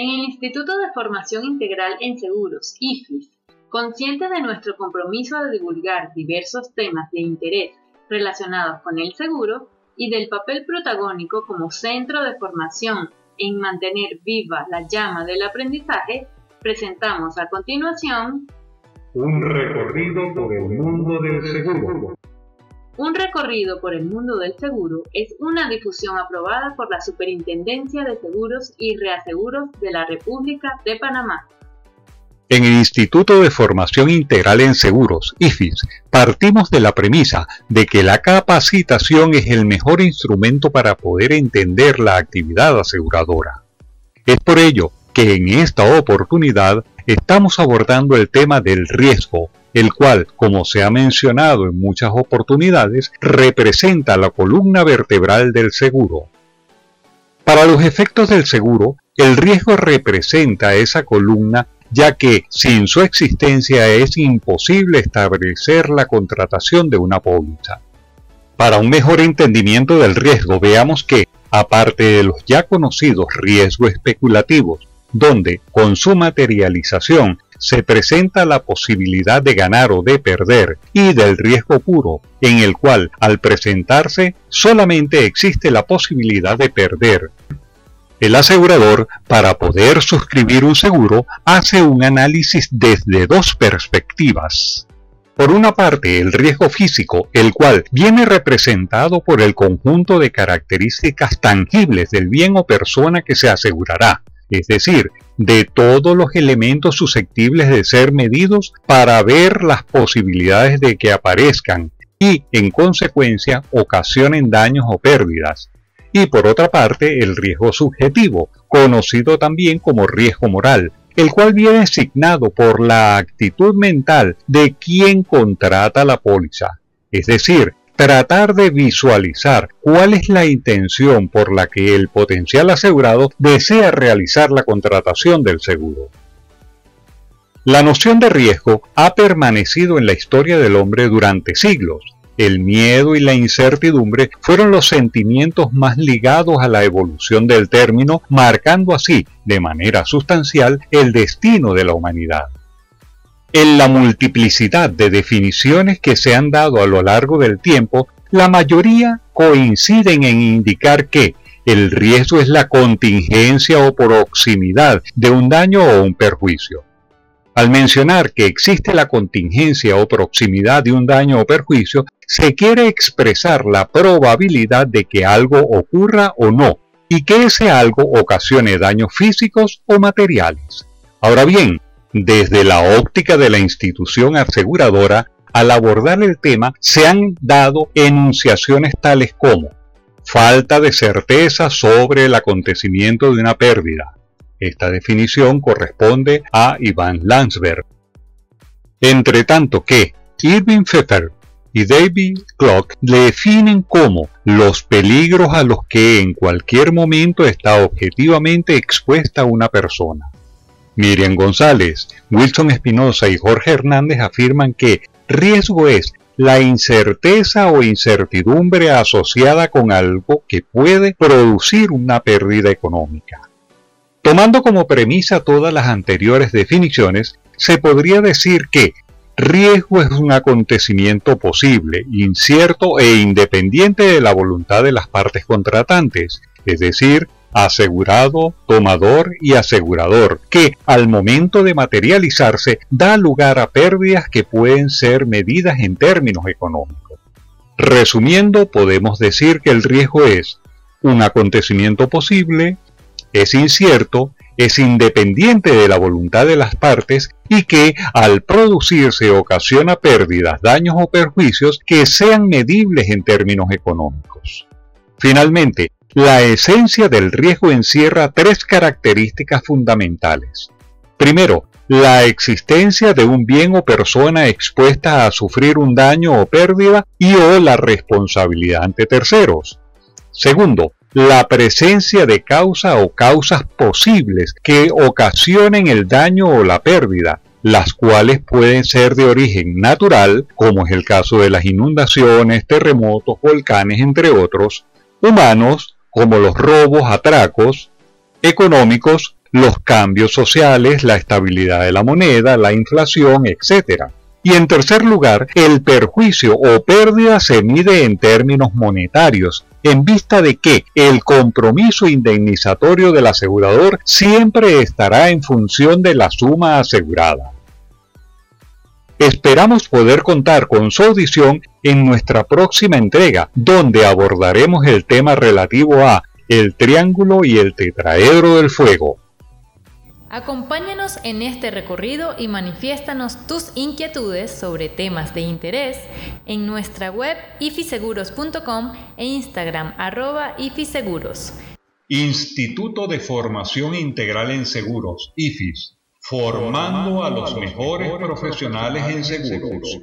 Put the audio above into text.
En el Instituto de Formación Integral en Seguros, IFIS, consciente de nuestro compromiso de divulgar diversos temas de interés relacionados con el seguro y del papel protagónico como centro de formación en mantener viva la llama del aprendizaje, presentamos a continuación un recorrido por el mundo del seguro. Un recorrido por el mundo del seguro es una difusión aprobada por la Superintendencia de Seguros y Reaseguros de la República de Panamá. En el Instituto de Formación Integral en Seguros, IFIS, partimos de la premisa de que la capacitación es el mejor instrumento para poder entender la actividad aseguradora. Es por ello que en esta oportunidad estamos abordando el tema del riesgo el cual, como se ha mencionado en muchas oportunidades, representa la columna vertebral del seguro. Para los efectos del seguro, el riesgo representa esa columna ya que sin su existencia es imposible establecer la contratación de una póliza. Para un mejor entendimiento del riesgo, veamos que, aparte de los ya conocidos riesgos especulativos, donde, con su materialización, se presenta la posibilidad de ganar o de perder y del riesgo puro, en el cual al presentarse solamente existe la posibilidad de perder. El asegurador, para poder suscribir un seguro, hace un análisis desde dos perspectivas. Por una parte, el riesgo físico, el cual viene representado por el conjunto de características tangibles del bien o persona que se asegurará, es decir, de todos los elementos susceptibles de ser medidos para ver las posibilidades de que aparezcan y, en consecuencia, ocasionen daños o pérdidas. Y por otra parte, el riesgo subjetivo, conocido también como riesgo moral, el cual viene asignado por la actitud mental de quien contrata la póliza. Es decir, tratar de visualizar cuál es la intención por la que el potencial asegurado desea realizar la contratación del seguro. La noción de riesgo ha permanecido en la historia del hombre durante siglos. El miedo y la incertidumbre fueron los sentimientos más ligados a la evolución del término, marcando así, de manera sustancial, el destino de la humanidad. En la multiplicidad de definiciones que se han dado a lo largo del tiempo, la mayoría coinciden en indicar que el riesgo es la contingencia o proximidad de un daño o un perjuicio. Al mencionar que existe la contingencia o proximidad de un daño o perjuicio, se quiere expresar la probabilidad de que algo ocurra o no, y que ese algo ocasione daños físicos o materiales. Ahora bien, desde la óptica de la institución aseguradora, al abordar el tema se han dado enunciaciones tales como falta de certeza sobre el acontecimiento de una pérdida. Esta definición corresponde a Iván Landsberg. Entre tanto que Irving Pfeffer y David Clock le definen como los peligros a los que en cualquier momento está objetivamente expuesta una persona. Miriam González, Wilson Espinosa y Jorge Hernández afirman que riesgo es la incerteza o incertidumbre asociada con algo que puede producir una pérdida económica. Tomando como premisa todas las anteriores definiciones, se podría decir que riesgo es un acontecimiento posible, incierto e independiente de la voluntad de las partes contratantes, es decir, asegurado, tomador y asegurador, que al momento de materializarse da lugar a pérdidas que pueden ser medidas en términos económicos. Resumiendo, podemos decir que el riesgo es un acontecimiento posible, es incierto, es independiente de la voluntad de las partes y que al producirse ocasiona pérdidas, daños o perjuicios que sean medibles en términos económicos. Finalmente, la esencia del riesgo encierra tres características fundamentales. Primero, la existencia de un bien o persona expuesta a sufrir un daño o pérdida y o la responsabilidad ante terceros. Segundo, la presencia de causa o causas posibles que ocasionen el daño o la pérdida, las cuales pueden ser de origen natural, como es el caso de las inundaciones, terremotos, volcanes, entre otros, humanos, como los robos, atracos, económicos, los cambios sociales, la estabilidad de la moneda, la inflación, etc. Y en tercer lugar, el perjuicio o pérdida se mide en términos monetarios, en vista de que el compromiso indemnizatorio del asegurador siempre estará en función de la suma asegurada. Esperamos poder contar con su audición en nuestra próxima entrega, donde abordaremos el tema relativo a el triángulo y el tetraedro del fuego. Acompáñanos en este recorrido y manifiéstanos tus inquietudes sobre temas de interés en nuestra web ifiseguros.com e Instagram arroba ifiseguros. Instituto de Formación Integral en Seguros, IFIS, formando a los mejores profesionales en seguros.